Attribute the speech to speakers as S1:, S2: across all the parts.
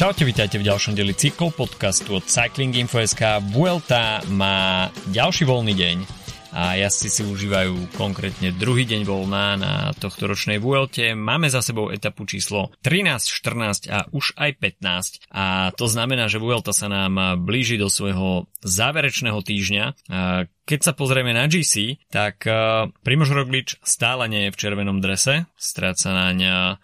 S1: Čaute, vítajte v ďalšom deli cyklov podcastu od Cycling Info.sk. Vuelta má ďalší voľný deň a jazdci si užívajú konkrétne druhý deň voľná na tohto ročnej Vuelte. Máme za sebou etapu číslo 13, 14 a už aj 15 a to znamená, že Vuelta sa nám blíži do svojho záverečného týždňa. Keď sa pozrieme na GC, tak Primož Roglič stále nie je v červenom drese, stráca naň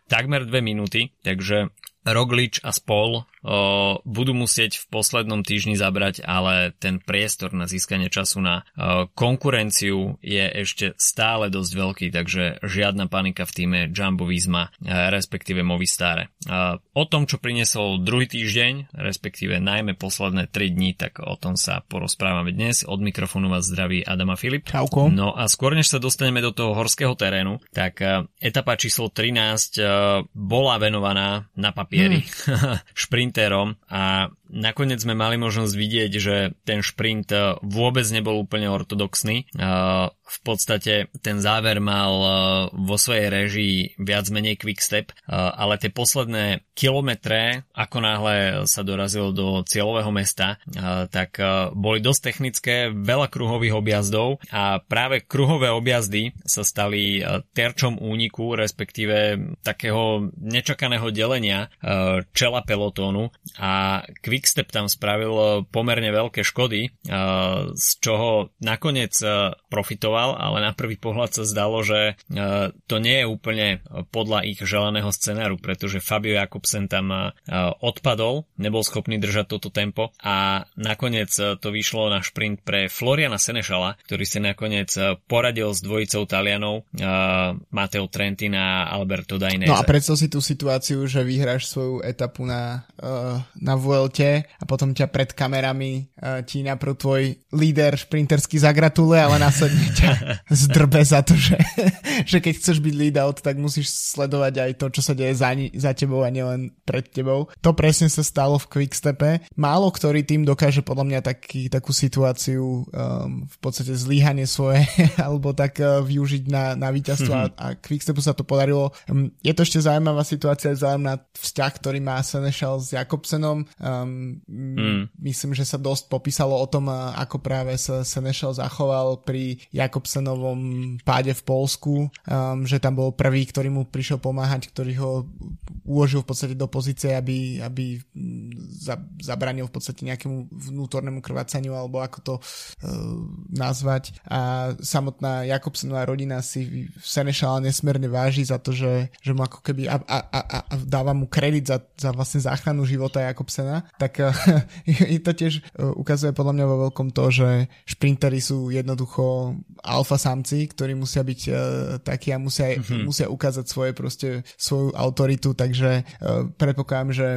S1: takmer dve minúty, takže Roglič a spol o, budú musieť v poslednom týždni zabrať, ale ten priestor na získanie času na o, konkurenciu je ešte stále dosť veľký, takže žiadna panika v týme Jumbo Visma, e, respektíve Movistare. O tom, čo priniesol druhý týždeň, respektíve najmä posledné 3 dní, tak o tom sa porozprávame dnes. Od mikrofónu vás zdraví Adama Filip.
S2: Čauko.
S1: No a skôr než sa dostaneme do toho horského terénu, tak e, etapa číslo 13 e, bola venovaná na papier papieri hmm. Šprinterom a nakoniec sme mali možnosť vidieť, že ten šprint eh, vôbec nebol úplne ortodoxný. Eh, v podstate ten záver mal eh, vo svojej režii viac menej quickstep, ale tie posledné kilometre, ako náhle sa dorazil do cieľového mesta, tak boli dosť technické, veľa kruhových objazdov a práve kruhové objazdy sa stali terčom úniku, respektíve takého nečakaného delenia čela pelotónu a Quickstep tam spravil pomerne veľké škody, z čoho nakoniec profitoval, ale na prvý pohľad sa zdalo, že to nie je úplne podľa ich želaného scenáru, pretože Fabio Jakobsen tam odpadol, nebol schopný držať toto tempo a nakoniec to vyšlo na šprint pre Floriana Senešala, ktorý si nakoniec poradil s dvojicou Talianov Mateo Trentina a Alberto Dainese.
S2: No a predstav si tú situáciu, že vyhráš svoju etapu na, na Vuelte a potom ťa pred kamerami uh, ti naprv tvoj líder šprinterský zagratuluje, ale následne ťa zdrbe za to, že, že keď chceš byť lead out, tak musíš sledovať aj to, čo sa deje za, za tebou a nielen pred tebou. To presne sa stalo v Quickstepe. Málo ktorý tým dokáže podľa mňa taký, takú situáciu um, v podstate zlíhanie svoje alebo tak uh, využiť na, na víťazstvo mm-hmm. a, a Quickstepu sa to podarilo. Um, je to ešte zaujímavá situácia na vzťah, ktorý má Senešal s Jakobsenom. Um, mm. Myslím, že sa dosť popísalo o tom, ako práve sa Senešal zachoval pri Jakobsenovom páde v Polsku, um, že tam bol prvý, ktorý mu prišiel pomáhať, ktorý ho uložil v podstate do pozície, aby, aby za, zabranil v podstate nejakému vnútornému krvácaniu, alebo ako to uh, nazvať. A samotná Jakobsenová rodina si Senešala nesmierne váži za to, že, že mu ako keby a, a, a, a dáva mu kredit za, za vlastne záchranu života Jakobsena, tak uh, to tiež uh, ukazuje podľa mňa vo veľkom to, že šprintery sú jednoducho alfa samci, ktorí musia byť uh, takí a musia, mm-hmm. musia ukázať svoje proste, svoju autoritu, takže uh, predpokladám, že,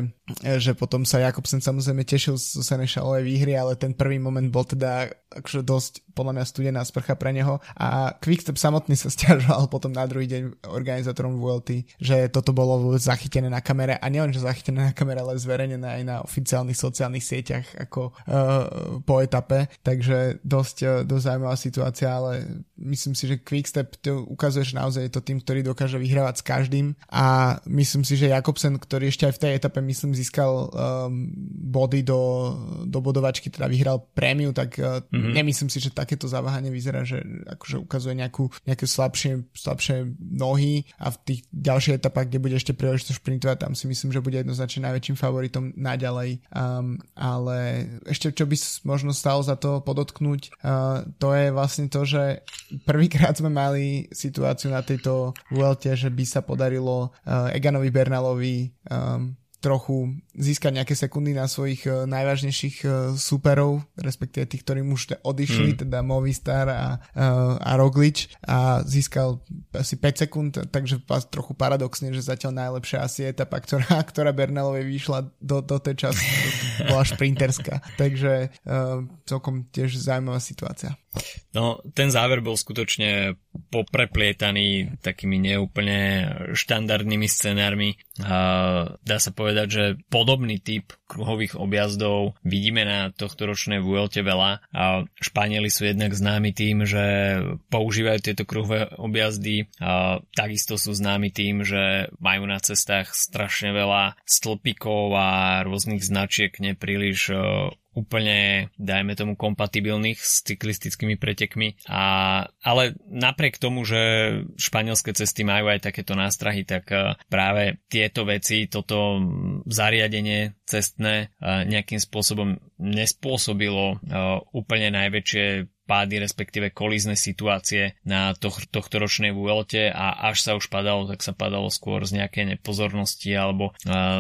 S2: že potom sa Jakobsen samozrejme tešil z Senešalovej výhry, ale ten prvý moment bol teda akože dosť podľa mňa studená sprcha pre neho a Quickstep samotný sa stiažoval potom na druhý deň organizátorom VLT, že toto bolo zachytené na kamere a nielen, že zachytené na kamere, ale zverejnené aj na oficiálnych sociálnych sieťach ako uh, po etape, takže dosť, uh, dosť zaujímavá situácia, ale myslím si, že Quickstep to ukazuje, že naozaj je to tým, ktorý dokáže vyhrávať s každým a myslím si, že Jakobsen, ktorý ešte aj v tej etape myslím získal um, body do, do bodovačky, teda vyhral prémiu, tak uh, mm-hmm. nemyslím si, že takéto zaváhanie vyzerá, že akože ukazuje nejakú, nejaké slabšie, slabšie nohy a v tých ďalších etapách, kde bude ešte príležitosť šprintovať, tam si myslím, že bude jednoznačne najväčším favoritom naďalej. Um, ale ešte čo by možno stalo za to podotknúť, uh, to je vlastne to, že prvýkrát sme mali situáciu na tejto Vuelte, že by sa podarilo uh, Eganovi Bernalovi um, trochu získať nejaké sekundy na svojich uh, najvážnejších uh, superov, respektíve tých, ktorí už odišli, mm. teda Movistar a, uh, a Roglič a získal asi 5 sekúnd, takže trochu paradoxne, že zatiaľ najlepšia asi etapa, ktorá, ktorá Bernalovej vyšla do, do tej časti, bola šprinterská. Takže celkom tiež zaujímavá situácia.
S1: No, ten záver bol skutočne popreplietaný takými neúplne štandardnými scenármi. Dá sa povedať, že podobný typ kruhových objazdov vidíme na tohto ročnej Vuelte veľa. A Španieli sú jednak známi tým, že používajú tieto kruhové objazdy. A takisto sú známi tým, že majú na cestách strašne veľa stĺpikov a rôznych značiek nepríliš úplne, dajme tomu, kompatibilných s cyklistickými pretekmi. A, ale napriek tomu, že španielské cesty majú aj takéto nástrahy, tak e, práve tieto veci, toto zariadenie cestné e, nejakým spôsobom nespôsobilo e, úplne najväčšie pády, respektíve kolízne situácie na to, tohto ročnej Vuelte a až sa už padalo, tak sa padalo skôr z nejakej nepozornosti alebo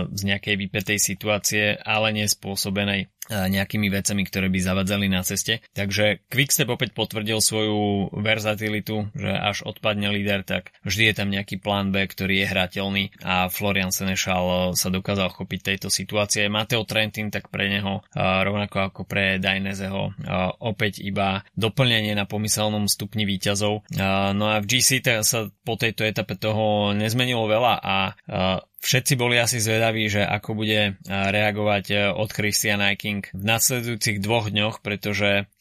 S1: z nejakej vypetej situácie, ale nespôsobenej nejakými vecami, ktoré by zavadzali na ceste. Takže Quickstep opäť potvrdil svoju verzatilitu, že až odpadne líder, tak vždy je tam nejaký plán B, ktorý je hrateľný a Florian Senešal sa dokázal chopiť tejto situácie. Mateo Trentin tak pre neho, rovnako ako pre Dainezeho, opäť iba doplnenie na pomyselnom stupni výťazov. No a v GC sa po tejto etape toho nezmenilo veľa a Všetci boli asi zvedaví, že ako bude reagovať od Christian Eiking v nasledujúcich dvoch dňoch, pretože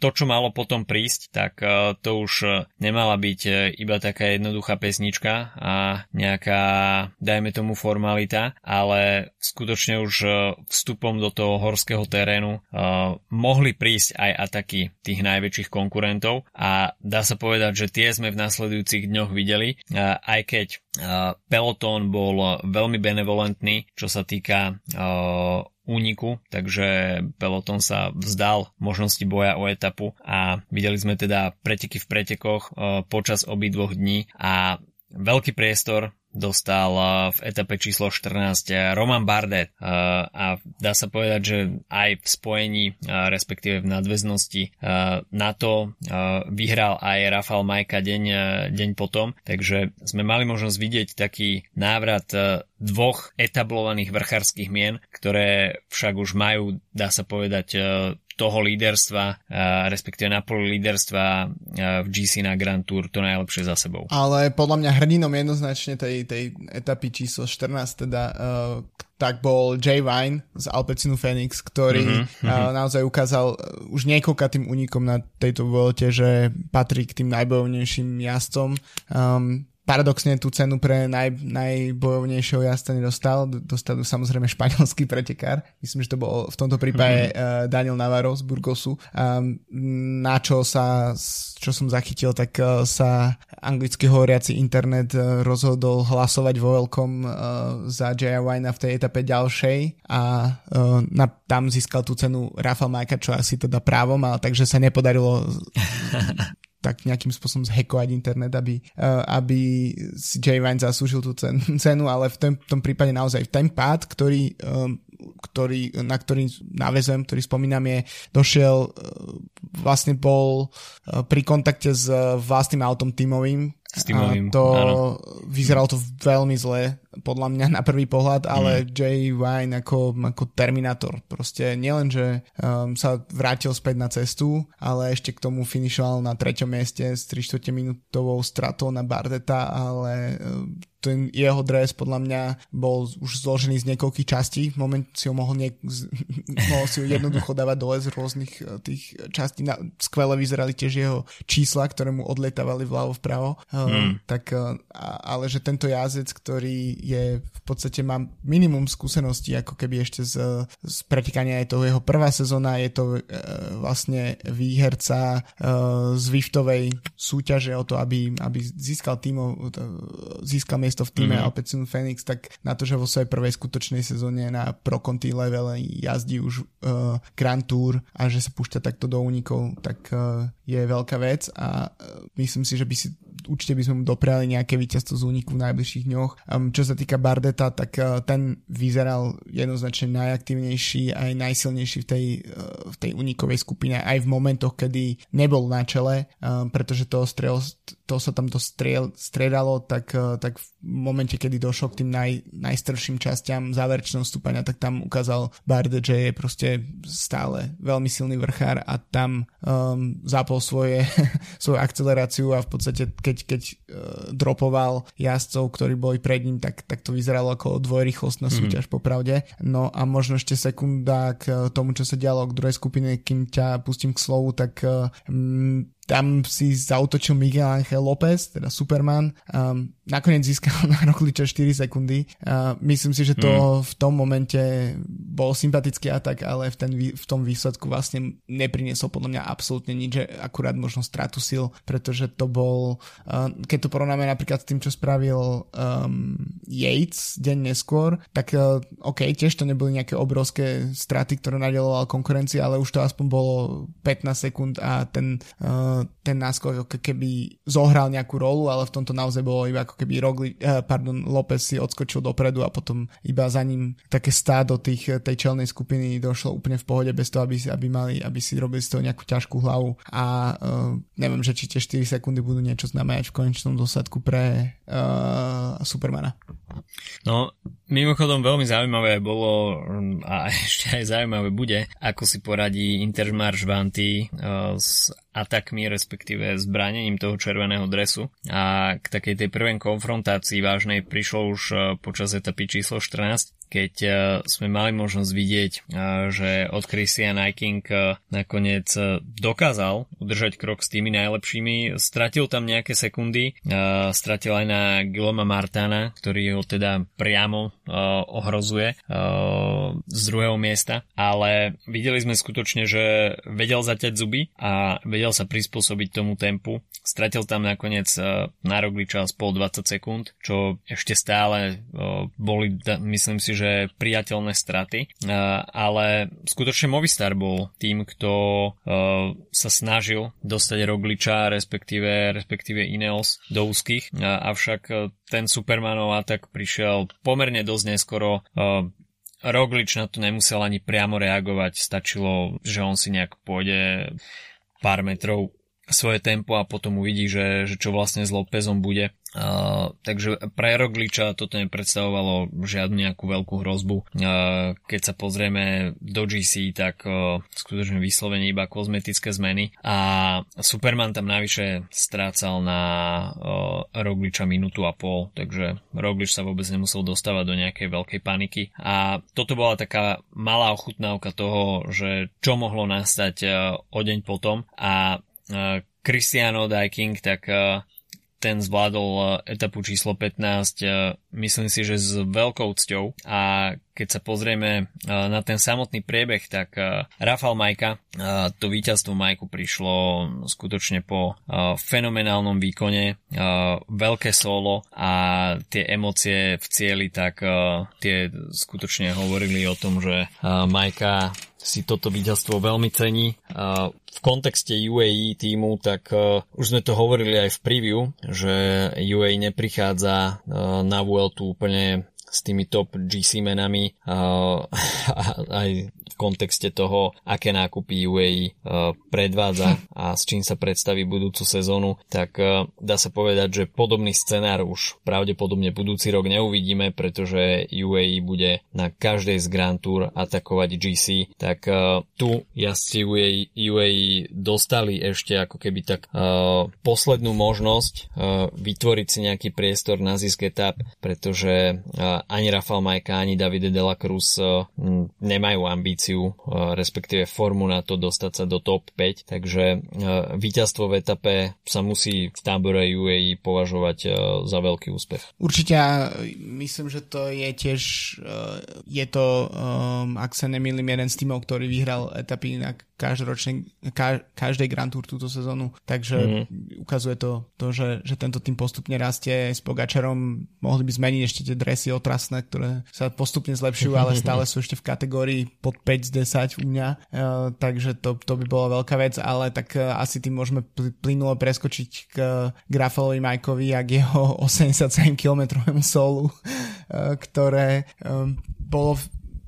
S1: to, čo malo potom prísť, tak to už nemala byť e, iba taká jednoduchá pesnička a nejaká, dajme tomu, formalita, ale skutočne už e, vstupom do toho horského terénu mohli prísť aj ataky tých najväčších konkurentov a dá sa povedať, že tie sme v nasledujúcich dňoch videli, aj keď Peloton bol veľmi benevolentný, čo sa týka úniku, takže Peloton sa vzdal možnosti boja o etapu a videli sme teda preteky v pretekoch uh, počas obidvoch dní a veľký priestor dostal v etape číslo 14 eh, Roman Bardet. Eh, a dá sa povedať, že aj v spojení, eh, respektíve v nadväznosti na to vyhral aj Rafal Majka deň, deň potom, takže sme mali možnosť vidieť taký návrat dvoch etablovaných vrchárskych mien, ktoré však už majú, dá sa povedať, toho líderstva, respektíve na poli líderstva v GC na Grand Tour to najlepšie za sebou.
S2: Ale podľa mňa hrdinom jednoznačne tej, tej etapy číslo 14 teda uh, tak bol Jay Vine z Alpecinu Phoenix, ktorý mm-hmm. uh, naozaj ukázal už tým únikom na tejto volte, že patrí k tým najbojovnejším jazdcom. Um, paradoxne tú cenu pre naj, najbojovnejšieho jazda nedostal. Dostal samozrejme španielský pretekár. Myslím, že to bol v tomto prípade uh, Daniel Navarro z Burgosu. Um, na čo sa, čo som zachytil, tak uh, sa anglicky hovoriaci internet uh, rozhodol hlasovať vo veľkom uh, za Jaya Wina v tej etape ďalšej a uh, na, tam získal tú cenu Rafa Majka, čo asi teda právom, ale takže sa nepodarilo tak nejakým spôsobom zhekovať internet, aby, uh, aby si Jay Vine zaslúžil tú cen, cenu, ale v tom, tom prípade naozaj ten pád, ktorý, um, ktorý, na ktorý navezujem, ktorý spomínam je, došiel, uh, vlastne bol pri kontakte s vlastným autom tímovým,
S1: s tímovým,
S2: to áno. vyzeralo to veľmi zle podľa mňa na prvý pohľad, ale mm. Jay Wine ako, ako Terminator. Proste nielen, že um, sa vrátil späť na cestu, ale ešte k tomu finišoval na treťom mieste s 3 minútovou stratou na Bardeta, ale um, ten jeho dres podľa mňa bol už zložený z niekoľkých častí. Moment si ho mohol, niek- z- mohol si ho jednoducho dávať dole z rôznych uh, tých častí. Na- skvele vyzerali tiež jeho čísla, ktoré mu odletávali vľavo vpravo. Uh, mm. tak, uh, ale že tento jazec, ktorý je v podstate má minimum skúseností ako keby ešte z, z pretekania je to jeho prvá sezóna, je to uh, vlastne výherca uh, z Wiftovej súťaže o to, aby, aby získal týmov, uh, získal miesto v týme mm-hmm. Alpecin Phoenix, tak na to, že vo svojej prvej skutočnej sezóne na Pro Conti level jazdí už uh, Grand Tour a že sa púšťa takto do únikov, tak uh, je veľká vec a uh, myslím si, že by si určite by sme mu dopriali nejaké víťazstvo z úniku v najbližších dňoch. Um, čo sa týka Bardeta, tak uh, ten vyzeral jednoznačne najaktívnejší aj najsilnejší v tej, uh, v tej unikovej skupine aj v momentoch, kedy nebol na čele, um, pretože to, strel, to sa tam to striel, striedalo, tak, tak v momente, kedy došlo k tým naj, najstrším častiam záverečného stúpania, tak tam ukázal Barde, že je proste stále veľmi silný vrchár a tam um, zapol svoje, svoju akceleráciu a v podstate keď, keď uh, dropoval jazdcov, ktorí boli pred ním, tak, tak to vyzeralo ako dvojrychlostná mm. súťaž popravde. No a možno ešte sekunda k tomu, čo sa dialo k druhej skupine, kým ťa pustím k slovu, tak um, tam si zautočil Miguel Angel López, teda Superman. Um, nakoniec získal na Rogliča 4 sekundy. Uh, myslím si, že to mm. v tom momente bol sympatický atak, ale v, ten, v tom výsledku vlastne nepriniesol podľa mňa absolútne nič, že akurát možno stratu sil, pretože to bol, uh, keď to porovnáme napríklad s tým, čo spravil um, Yates deň neskôr, tak uh, OK, tiež to neboli nejaké obrovské straty, ktoré nadeloval konkurencia, ale už to aspoň bolo 15 sekúnd a ten uh, ten náskok ako keby zohral nejakú rolu, ale v tomto naozaj bolo iba ako keby Rogli, eh, pardon, López si odskočil dopredu a potom iba za ním také stádo tých, tej čelnej skupiny došlo úplne v pohode bez toho, aby, aby, mali, aby si robili z toho nejakú ťažkú hlavu a uh, neviem, že či tie 4 sekundy budú niečo znamenať v konečnom dôsledku pre uh, Supermana.
S1: No, mimochodom veľmi zaujímavé bolo a ešte aj zaujímavé bude, ako si poradí Intermarš Vanty uh, s atakmi, respektíve zbranením toho červeného dresu. A k takej tej prvej konfrontácii vážnej prišlo už uh, počas etapy číslo 14, keď uh, sme mali možnosť vidieť, uh, že od Christian Eiking uh, nakoniec dokázal udržať krok s tými najlepšími. Stratil tam nejaké sekundy, stratil aj na Giloma Martana, ktorý ho teda priamo ohrozuje z druhého miesta, ale videli sme skutočne, že vedel zaťať zuby a vedel sa prispôsobiť tomu tempu. Stratil tam nakoniec na čas pol 20 sekúnd, čo ešte stále boli, myslím si, že že priateľné straty, ale skutočne Movistar bol tým, kto sa snažil dostať Rogliča, respektíve, respektíve Ineos do úzkých, avšak ten Supermanov atak prišiel pomerne dosť neskoro. Roglič na to nemusel ani priamo reagovať, stačilo, že on si nejak pôjde pár metrov svoje tempo a potom uvidí, že, že čo vlastne s Lópezom bude. Uh, takže pre Rogliča toto nepredstavovalo žiadnu nejakú veľkú hrozbu. Uh, keď sa pozrieme do GC, tak uh, skutočne vyslovene iba kozmetické zmeny a Superman tam navyše strácal na uh, Rogliča minútu a pol, takže Roglič sa vôbec nemusel dostávať do nejakej veľkej paniky a toto bola taká malá ochutnávka toho, že čo mohlo nastať uh, o deň potom a Cristiano Dyking, tak uh, ten zvládol e, etapu číslo 15, e, myslím si, že s veľkou cťou. A keď sa pozrieme na ten samotný priebeh, tak Rafal Majka, to víťazstvo Majku prišlo skutočne po fenomenálnom výkone, veľké solo a tie emócie v cieli, tak tie skutočne hovorili o tom, že Majka si toto víťazstvo veľmi cení. V kontexte UAE týmu, tak e, už sme to hovorili aj v preview, že UAE neprichádza e, na Vueltu úplne s tými top GC menami uh, aj v kontexte toho, aké nákupy UAE uh, predvádza a s čím sa predstaví budúcu sezónu, tak uh, dá sa povedať, že podobný scenár už pravdepodobne budúci rok neuvidíme, pretože UAE bude na každej z Grand Tour atakovať GC, tak uh, tu jazdci UAE, UAE dostali ešte ako keby tak uh, poslednú možnosť uh, vytvoriť si nejaký priestor na zisk etap, pretože uh, ani Rafael Majka, ani Davide de la Cruz eh, nemajú ambíciu, eh, respektíve formu na to dostať sa do top 5, takže eh, víťazstvo v etape sa musí v tábore UAE považovať za veľký úspech.
S2: Určite myslím, že to je tiež je to, ak sa nemýlim, jeden z týmov, ktorý vyhral etapy na každoročne, ka, každej Grand Tour túto sezónu, takže mm-hmm. ukazuje to, to že, že tento tým postupne rastie s Pogačarom, mohli by zmeniť ešte tie dresy otrasné, ktoré sa postupne zlepšujú, ale stále sú ešte v kategórii pod 5 z 10 u mňa, uh, takže to, to by bola veľká vec, ale tak uh, asi tým môžeme pl- plynulo preskočiť k Grafalovi Majkovi a k jeho 87 km solu, ktoré bolo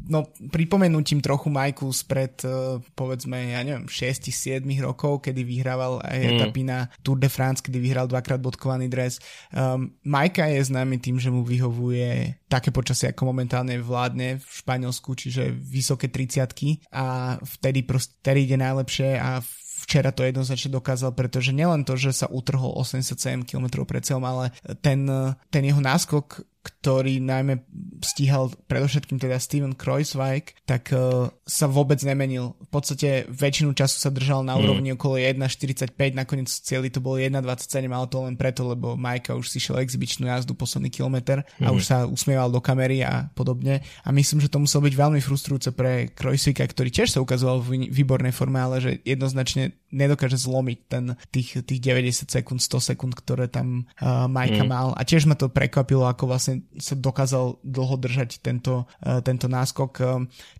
S2: no pripomenutím trochu Majku spred uh, povedzme, ja neviem, 6-7 rokov, kedy vyhrával aj mm. etapy na Tour de France, kedy vyhral dvakrát bodkovaný dres. Um, Majka je známy tým, že mu vyhovuje také počasie, ako momentálne vládne v Španielsku, čiže vysoké 30 a vtedy proste vtedy ide najlepšie a včera to jednoznačne dokázal, pretože nielen to, že sa utrhol 87 km pred cieľom, ale ten, ten jeho náskok ktorý najmä stíhal predovšetkým teda Steven Kreuzweig, tak uh, sa vôbec nemenil. V podstate väčšinu času sa držal na mm. úrovni mm. okolo 1.45, nakoniec celý to bolo 1.27, ale to len preto, lebo Majka už si šiel exibičnú jazdu posledný kilometr mm. a už sa usmieval do kamery a podobne. A myslím, že to muselo byť veľmi frustrujúce pre Kreuzweiga, ktorý tiež sa ukazoval v výbornej forme, ale že jednoznačne nedokáže zlomiť ten, tých, tých 90 sekúnd, 100 sekúnd, ktoré tam uh, Majka mm. mal. A tiež ma to prekvapilo, ako vlastne sa dokázal dlho držať tento, uh, tento náskok.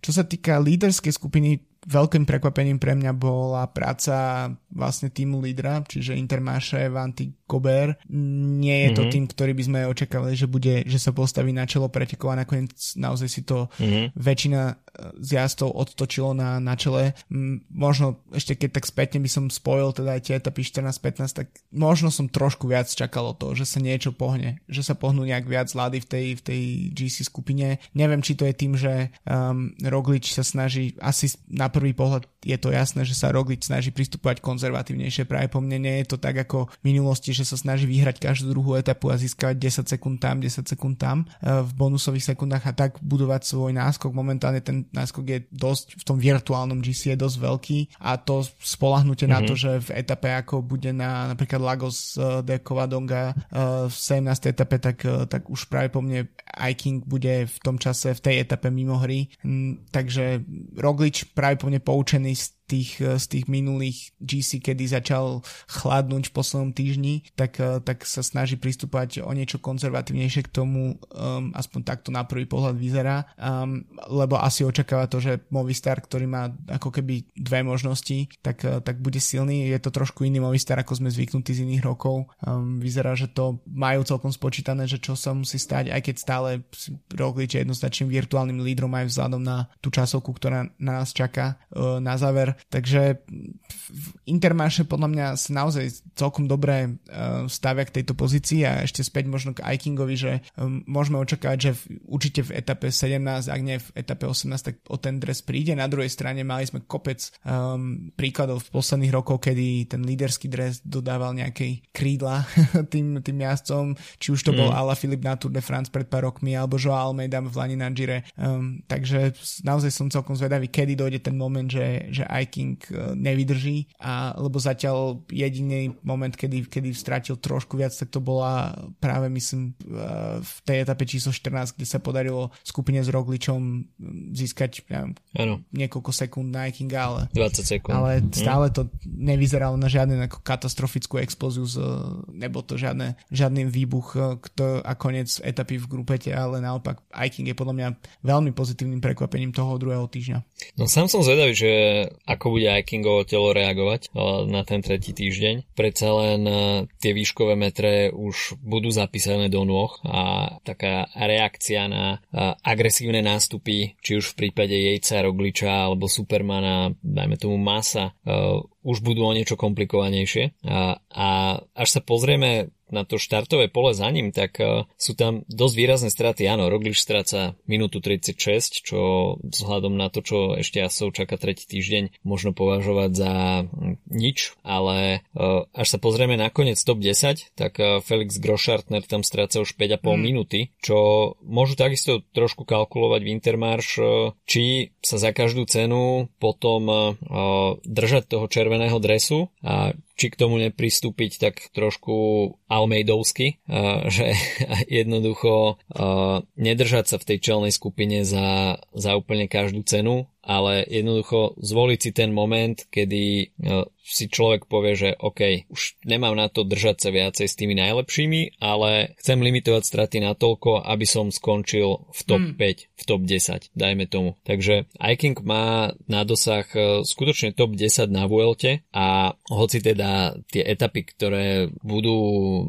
S2: Čo sa týka líderskej skupiny, veľkým prekvapením pre mňa bola práca vlastne týmu lídra, čiže Intermarché, Vanty, Gobert. Nie je to mm-hmm. tým, ktorý by sme očakávali, že, bude, že sa postaví na čelo pretekov a nakoniec naozaj si to mm-hmm. väčšina e, z jazdov odtočilo na, na čele. Možno ešte keď tak spätne by som spojil teda aj tie etapy 14-15, tak možno som trošku viac čakal to, že sa niečo pohne, že sa pohnú nejak viac lády v tej, v tej GC skupine. Neviem, či to je tým, že um, Roglič sa snaží asi na prvý pohľad je to jasné, že sa Roglič snaží pristupovať konzervatívnejšie. Práve po mne nie je to tak ako v minulosti, že sa snaží vyhrať každú druhú etapu a získať 10 sekúnd tam, 10 sekúnd tam e, v bonusových sekundách a tak budovať svoj náskok. Momentálne ten náskok je dosť v tom virtuálnom GC je dosť veľký a to spolahnutie mm-hmm. na to, mhm. že v etape ako bude na napríklad Lagos e, de Covadonga e, v 17. etape, tak, tak už práve po mne Iking bude v tom čase v tej etape mimo hry. Mm, takže Roglič práve po mne poučený z tých, eh, z tých minulých GC, kedy začal chladnúť v poslednom týždni, tak, eh, tak sa snaží pristúpať o niečo konzervatívnejšie k tomu, um, aspoň takto na prvý pohľad vyzerá, um, lebo asi očakáva to, že Movistar, ktorý má ako keby dve možnosti, tak, uh, tak bude silný. Je to trošku iný Movistar, ako sme zvyknutí z iných rokov. Um, vyzerá, že to majú celkom spočítané, že čo sa musí stať, aj keď stále Roglič je jednoznačným virtuálnym lídrom aj vzhľadom na tú časovku, ktorá na nás čaká uh, na záver takže Intermarše podľa mňa sa naozaj celkom dobre uh, stavia k tejto pozícii a ešte späť možno k Ikingovi, že um, môžeme očakávať, že v, určite v etape 17, ak nie v etape 18, tak o ten dres príde. Na druhej strane mali sme kopec um, príkladov v posledných rokoch, kedy ten líderský dres dodával nejakej krídla tým, tým jazdcom, či už to mm. bol Ala Filip na Tour de France pred pár rokmi, alebo Joao Almeida v Lani na Gire. Um, takže naozaj som celkom zvedavý, kedy dojde ten moment, že, že Viking e, nevydrží, a, lebo zatiaľ jediný moment, kedy, kedy stratil trošku viac, tak to bola práve myslím e, v tej etape číslo 14, kde sa podarilo skupine s Rogličom získať ja, niekoľko sekúnd na Vikinga, ale,
S1: 20 sekúnd.
S2: ale mhm. stále to nevyzeralo na žiadnu katastrofickú explóziu, z, nebo to žiadne, žiadny výbuch e, kto, a koniec etapy v grupete, ale naopak Viking je podľa mňa veľmi pozitívnym prekvapením toho druhého týždňa.
S1: No sám som zvedavý, že ako bude Ikingovo telo reagovať na ten tretí týždeň. Predsa len e, tie výškové metre už budú zapísané do nôh a taká reakcia na e, agresívne nástupy, či už v prípade Jejca, Rogliča alebo Supermana, dajme tomu Masa, e, už budú o niečo komplikovanejšie. A, a až sa pozrieme na to štartové pole za ním, tak uh, sú tam dosť výrazné straty. Áno, Roglič stráca minútu 36, čo vzhľadom na to, čo ešte Asov čaká tretí týždeň, možno považovať za nič, ale uh, až sa pozrieme na koniec top 10, tak uh, Felix Groschartner tam stráca už 5,5 mm. minúty, čo môžu takisto trošku kalkulovať v Intermarš, či sa za každú cenu potom držať toho červeného dresu a či k tomu nepristúpiť tak trošku Almeidovsky, že jednoducho nedržať sa v tej čelnej skupine za, za úplne každú cenu ale jednoducho zvoliť si ten moment, kedy si človek povie, že OK, už nemám na to držať sa viacej s tými najlepšími, ale chcem limitovať straty na toľko, aby som skončil v top hmm. 5, v top 10, dajme tomu. Takže Iking má na dosah e, skutočne top 10 na Vuelte a hoci teda tie etapy, ktoré budú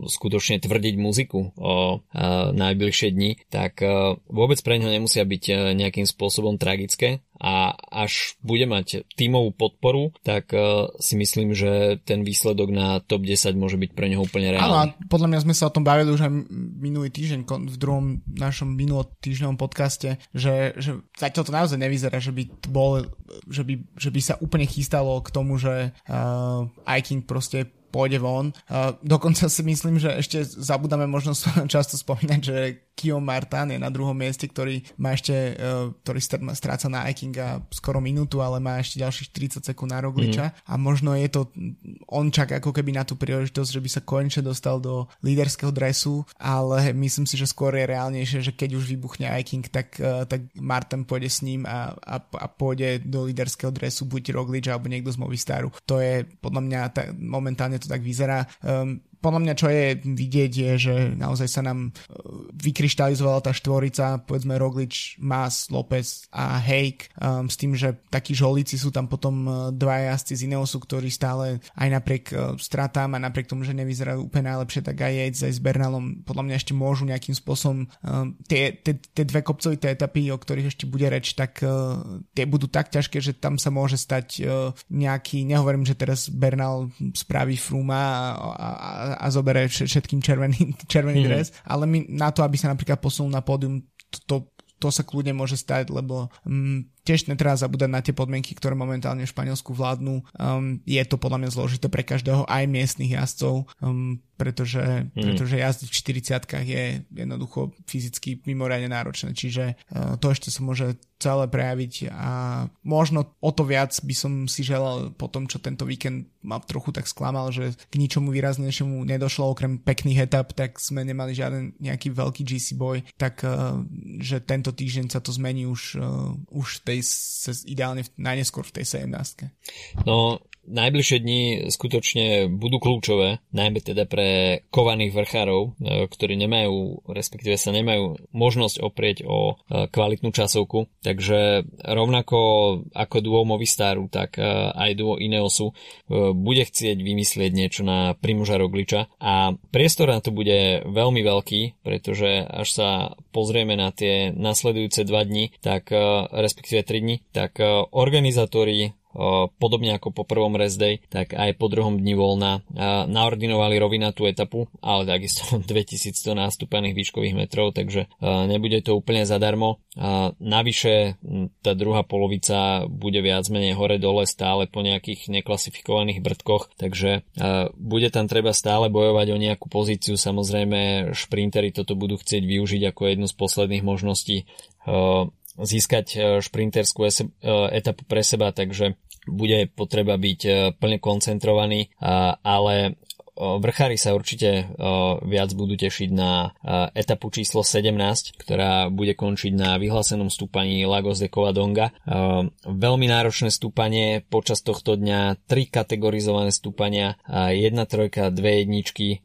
S1: skutočne tvrdiť muziku o e, najbližšie dni, tak e, vôbec pre ňo nemusia byť nejakým spôsobom tragické a až bude mať tímovú podporu, tak uh, si myslím, že ten výsledok na top 10 môže byť pre neho úplne reálny. Áno,
S2: podľa mňa sme sa o tom bavili už aj minulý týždeň v druhom našom minulotýždňovom podcaste, že, že zatiaľ to naozaj nevyzerá, že by bol, že by, že by sa úplne chystalo k tomu, že uh, Iking proste pôjde von. Uh, dokonca si myslím, že ešte zabudáme možno často spomínať, že Kio Martin je na druhom mieste, ktorý má ešte, uh, ktorý stráca na Ikinga skoro minútu, ale má ešte ďalších 30 sekúnd na Rogliča mm. a možno je to, on čak ako keby na tú príležitosť, že by sa konečne dostal do líderského dresu, ale myslím si, že skôr je reálnejšie, že keď už vybuchne Iking, tak, uh, tak Martin pôjde s ním a, a, a pôjde do líderského dresu buď Roglič alebo niekto z Movistaru. To je podľa mňa ta, momentálne to tak vyzerá. Um, podľa mňa čo je vidieť je, že naozaj sa nám e, vykryštalizovala tá štvorica, povedzme Roglič, Mas, López a Hake um, s tým, že takí žolíci sú tam potom e, dva jazdci z Ineosu, ktorí stále aj napriek stratám a napriek tomu, že nevyzerajú úplne najlepšie, tak aj Yates aj s Bernalom podľa mňa ešte môžu nejakým spôsobom um, tie, tie, tie dve kopcovité etapy, o ktorých ešte bude reč, tak uh, tie budú tak ťažké, že tam sa môže stať uh, nejaký, nehovorím, že teraz Bernal spraví Fruma a, a, a a zoberie všetkým červený, červený mm. dres, ale my, na to, aby sa napríklad posunul na pódium, to, to, to sa kľudne môže stať, lebo um, tiež netreba zabúdať na tie podmienky, ktoré momentálne v Španielsku vládnu. Um, je to podľa mňa zložité pre každého, aj miestnych jazdcov, um, pretože, mm. pretože jazdiť v 40 je jednoducho fyzicky mimoriadne náročné, čiže uh, to ešte sa môže celé prejaviť a možno o to viac by som si želal po tom, čo tento víkend ma trochu tak sklamal, že k ničomu výraznejšiemu nedošlo, okrem pekných etap, tak sme nemali žiaden nejaký veľký GC boj, tak uh, že tento týždeň sa to zmení už, uh, už v tej, ideálne v, najneskôr v tej 17.
S1: No, najbližšie dni skutočne budú kľúčové, najmä teda pre kovaných vrchárov, e, ktorí nemajú, respektíve sa nemajú možnosť oprieť o e, kvalitnú časovku. Takže rovnako ako duo Movistaru, tak e, aj duo Ineosu bude chcieť vymyslieť niečo na Primoža Rogliča a priestor na to bude veľmi veľký, pretože až sa pozrieme na tie nasledujúce dva dni, tak respektíve tri dni, tak organizátori podobne ako po prvom rest day, tak aj po druhom dni voľna naordinovali rovinatú etapu, ale takisto 2100 nástupených výškových metrov, takže nebude to úplne zadarmo. Navyše tá druhá polovica bude viac menej hore-dole stále po nejakých neklasifikovaných brdkoch, takže bude tam treba stále bojovať o nejakú pozíciu. Samozrejme, šprintery toto budú chcieť využiť ako jednu z posledných možností získať šprinterskú etapu pre seba, takže bude potreba byť e, plne koncentrovaný, ale vrchári sa určite viac budú tešiť na etapu číslo 17, ktorá bude končiť na vyhlásenom stúpaní Lagos de Covadonga. Veľmi náročné stúpanie počas tohto dňa, tri kategorizované stúpania, jedna trojka, dve jedničky,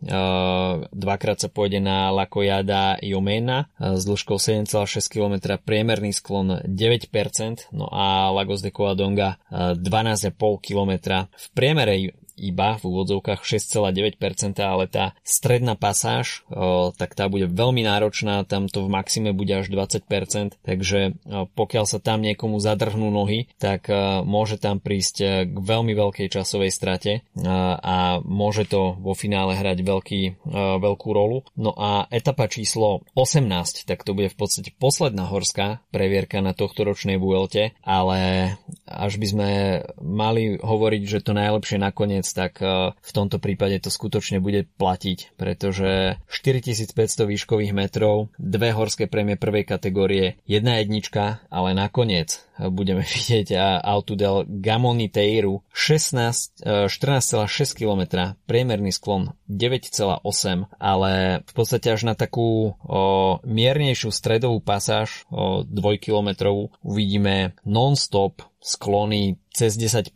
S1: dvakrát sa pôjde na Lakoyada Jomena s dĺžkou 7,6 km, priemerný sklon 9%, no a Lagos de Covadonga 12,5 km. V priemere iba v úvodzovkách 6,9%, ale tá stredná pasáž, tak tá bude veľmi náročná, tam to v maxime bude až 20%, takže pokiaľ sa tam niekomu zadrhnú nohy, tak môže tam prísť k veľmi veľkej časovej strate a môže to vo finále hrať veľký, veľkú rolu. No a etapa číslo 18, tak to bude v podstate posledná horská previerka na tohto ročnej Vuelte, ale až by sme mali hovoriť, že to najlepšie nakoniec tak e, v tomto prípade to skutočne bude platiť, pretože 4500 výškových metrov, dve horské prémie prvej kategórie, jedna jednička, ale nakoniec budeme vidieť autu del Gamoniteiru 16, 14,6 km, priemerný sklon 9,8, ale v podstate až na takú o, miernejšiu stredovú pasáž o, 2 km uvidíme non-stop sklony cez 10%,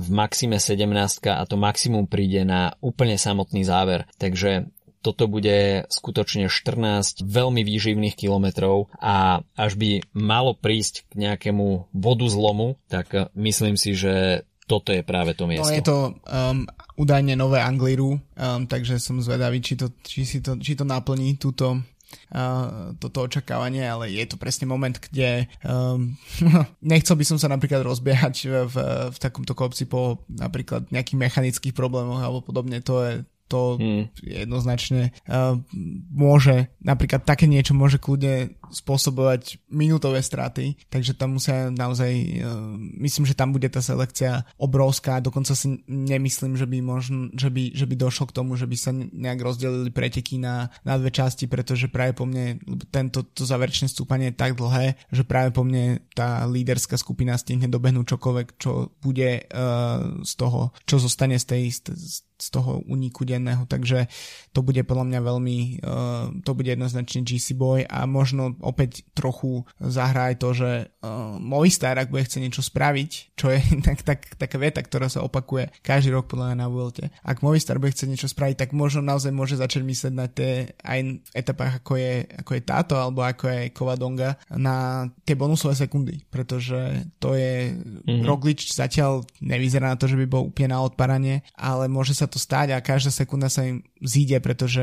S1: v maxime 17 a to maximum príde na úplne samotný záver. Takže toto bude skutočne 14 veľmi výživných kilometrov a až by malo prísť k nejakému vodu zlomu, tak myslím si, že toto je práve to miesto.
S2: No je to um, údajne nové Angliru, um, takže som zvedavý, či to, či, si to, či to naplní túto uh, toto očakávanie, ale je to presne moment, kde um, nechcel by som sa napríklad rozbiehať v, v, v takomto kopci po napríklad nejakých mechanických problémoch alebo podobne, to je to hmm. jednoznačne uh, môže, napríklad také niečo môže kľudne spôsobovať minútové straty, takže tam musia naozaj, uh, myslím, že tam bude tá selekcia obrovská, dokonca si nemyslím, že by, možno, že by, že by došlo k tomu, že by sa nejak rozdelili preteky na, na dve časti, pretože práve po mne tento to záverečné stúpanie je tak dlhé, že práve po mne tá líderská skupina stihne dobehnúť čokoľvek, čo bude uh, z toho, čo zostane z tej, z, z toho uniku denného, takže to bude podľa mňa veľmi, uh, to bude jednoznačne GC Boy a možno opäť trochu zahrá aj to, že uh, Movistar, ak bude chce niečo spraviť, čo je tak, tak, taká veta, ktorá sa opakuje každý rok podľa mňa na Vuelte. Ak Movistar bude chcieť niečo spraviť, tak možno naozaj môže začať myslieť na tie aj v etapách ako je, ako je táto alebo ako je Kovadonga na tie bonusové sekundy, pretože to je mm-hmm. Roglič zatiaľ nevyzerá na to, že by bol úplne na odparanie, ale môže sa sa to stať a každá sekunda sa im zíde, pretože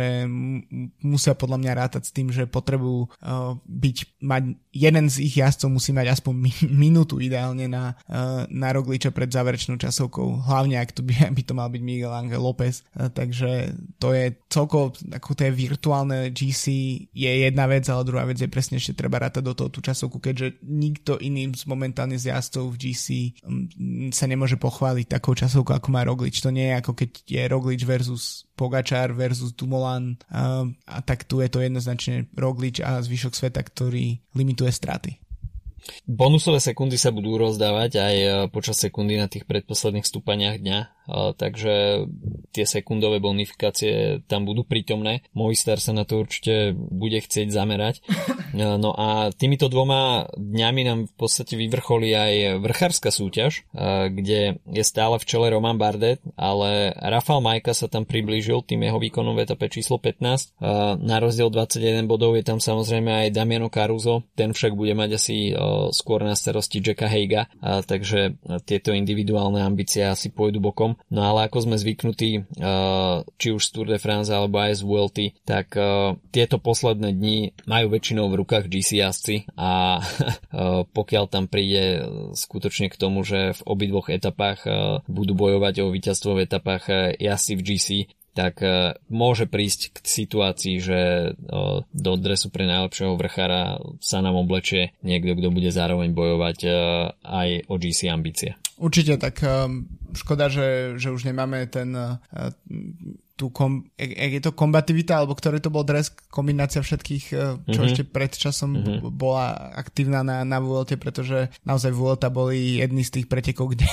S2: musia podľa mňa rátať s tým, že potrebujú uh, byť, mať jeden z ich jazdcov musí mať aspoň mi- minútu ideálne na, uh, na Rogliča pred záverečnou časovkou, hlavne ak to by, by to mal byť Miguel Angel López, uh, takže to je celkovo, ako to je virtuálne GC je jedna vec, ale druhá vec je presne ešte treba rátať do toho tú časovku, keďže nikto iným z momentálne z jazdcov v GC um, sa nemôže pochváliť takou časovkou, ako má Roglič. To nie je ako keď je Roglič versus Pogačar versus Dumoulin a, a tak tu je to jednoznačne Roglič a zvyšok sveta, ktorý limituje straty.
S1: Bonusové sekundy sa budú rozdávať aj e, počas sekundy na tých predposledných stúpaniach dňa takže tie sekundové bonifikácie tam budú prítomné. Movistar sa na to určite bude chcieť zamerať. No a týmito dvoma dňami nám v podstate vyvrcholí aj vrchárska súťaž, kde je stále v čele Roman Bardet, ale Rafal Majka sa tam priblížil tým jeho výkonom v etape číslo 15. Na rozdiel 21 bodov je tam samozrejme aj Damiano Caruso, ten však bude mať asi skôr na starosti Jacka Heiga, takže tieto individuálne ambície asi pôjdu bokom. No ale ako sme zvyknutí, uh, či už z Tour de France alebo aj z Vuelty, tak uh, tieto posledné dni majú väčšinou v rukách GC jazdci a uh, pokiaľ tam príde skutočne k tomu, že v obidvoch etapách budú bojovať o víťazstvo v etapách jazdci v GC, tak môže prísť k situácii, že do dresu pre najlepšieho vrchára sa nám oblečie niekto, kto bude zároveň bojovať aj o GC ambície.
S2: Určite, tak um, škoda, že, že už nemáme ten uh, tú kom, je to kombativita, alebo ktorý to bol dres, kombinácia všetkých, uh, čo mm-hmm. ešte pred časom mm-hmm. bola aktívna na, na Vuelte, pretože naozaj Vuelta boli jedni z tých pretekov, kde,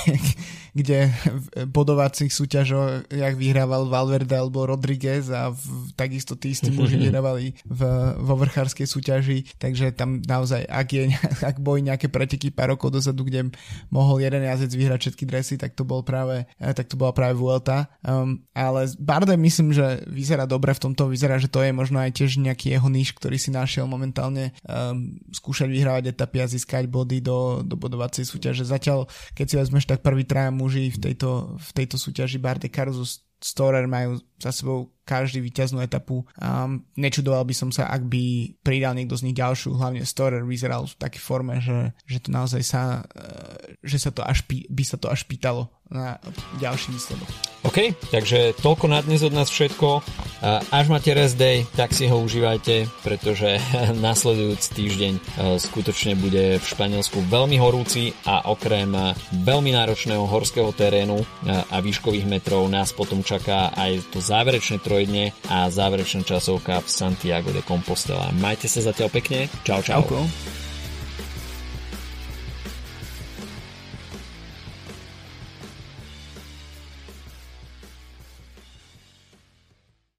S2: kde v bodovacích súťažoch, jak vyhrával Valverde alebo Rodriguez a v, takisto tí istí muži vyhrávali v, vo vrchárskej súťaži, takže tam naozaj, ak, je, ak boli nejaké preteky pár rokov dozadu, kde mohol jeden jazdec vyhrať všetky dresy, tak to bol práve, eh, tak to bola práve Vuelta. Um, ale naozaj myslím, že vyzerá dobre v tomto, vyzerá, že to je možno aj tiež nejaký jeho níž, ktorý si našiel momentálne um, skúšať vyhrávať etapy a získať body do, do bodovacej súťaže. Zatiaľ, keď si vezmeš, tak prvý traja muži v tejto, v tejto súťaži Barde Caruso Storer majú za sebou každý víťaznú etapu. Um, nečudoval by som sa, ak by pridal niekto z nich ďalšiu, hlavne Storer vyzeral v takej forme, že, že to naozaj sa, uh, že sa to až, by sa to až pýtalo na ďalší výsledok.
S1: OK, takže toľko na dnes od nás všetko. Až máte rest day, tak si ho užívajte, pretože nasledujúci týždeň skutočne bude v Španielsku veľmi horúci a okrem veľmi náročného horského terénu a výškových metrov nás potom čaká aj to záverečné trojdne a záverečná časovka v Santiago de Compostela. Majte sa zatiaľ pekne. Čau, čau.
S2: Čauko.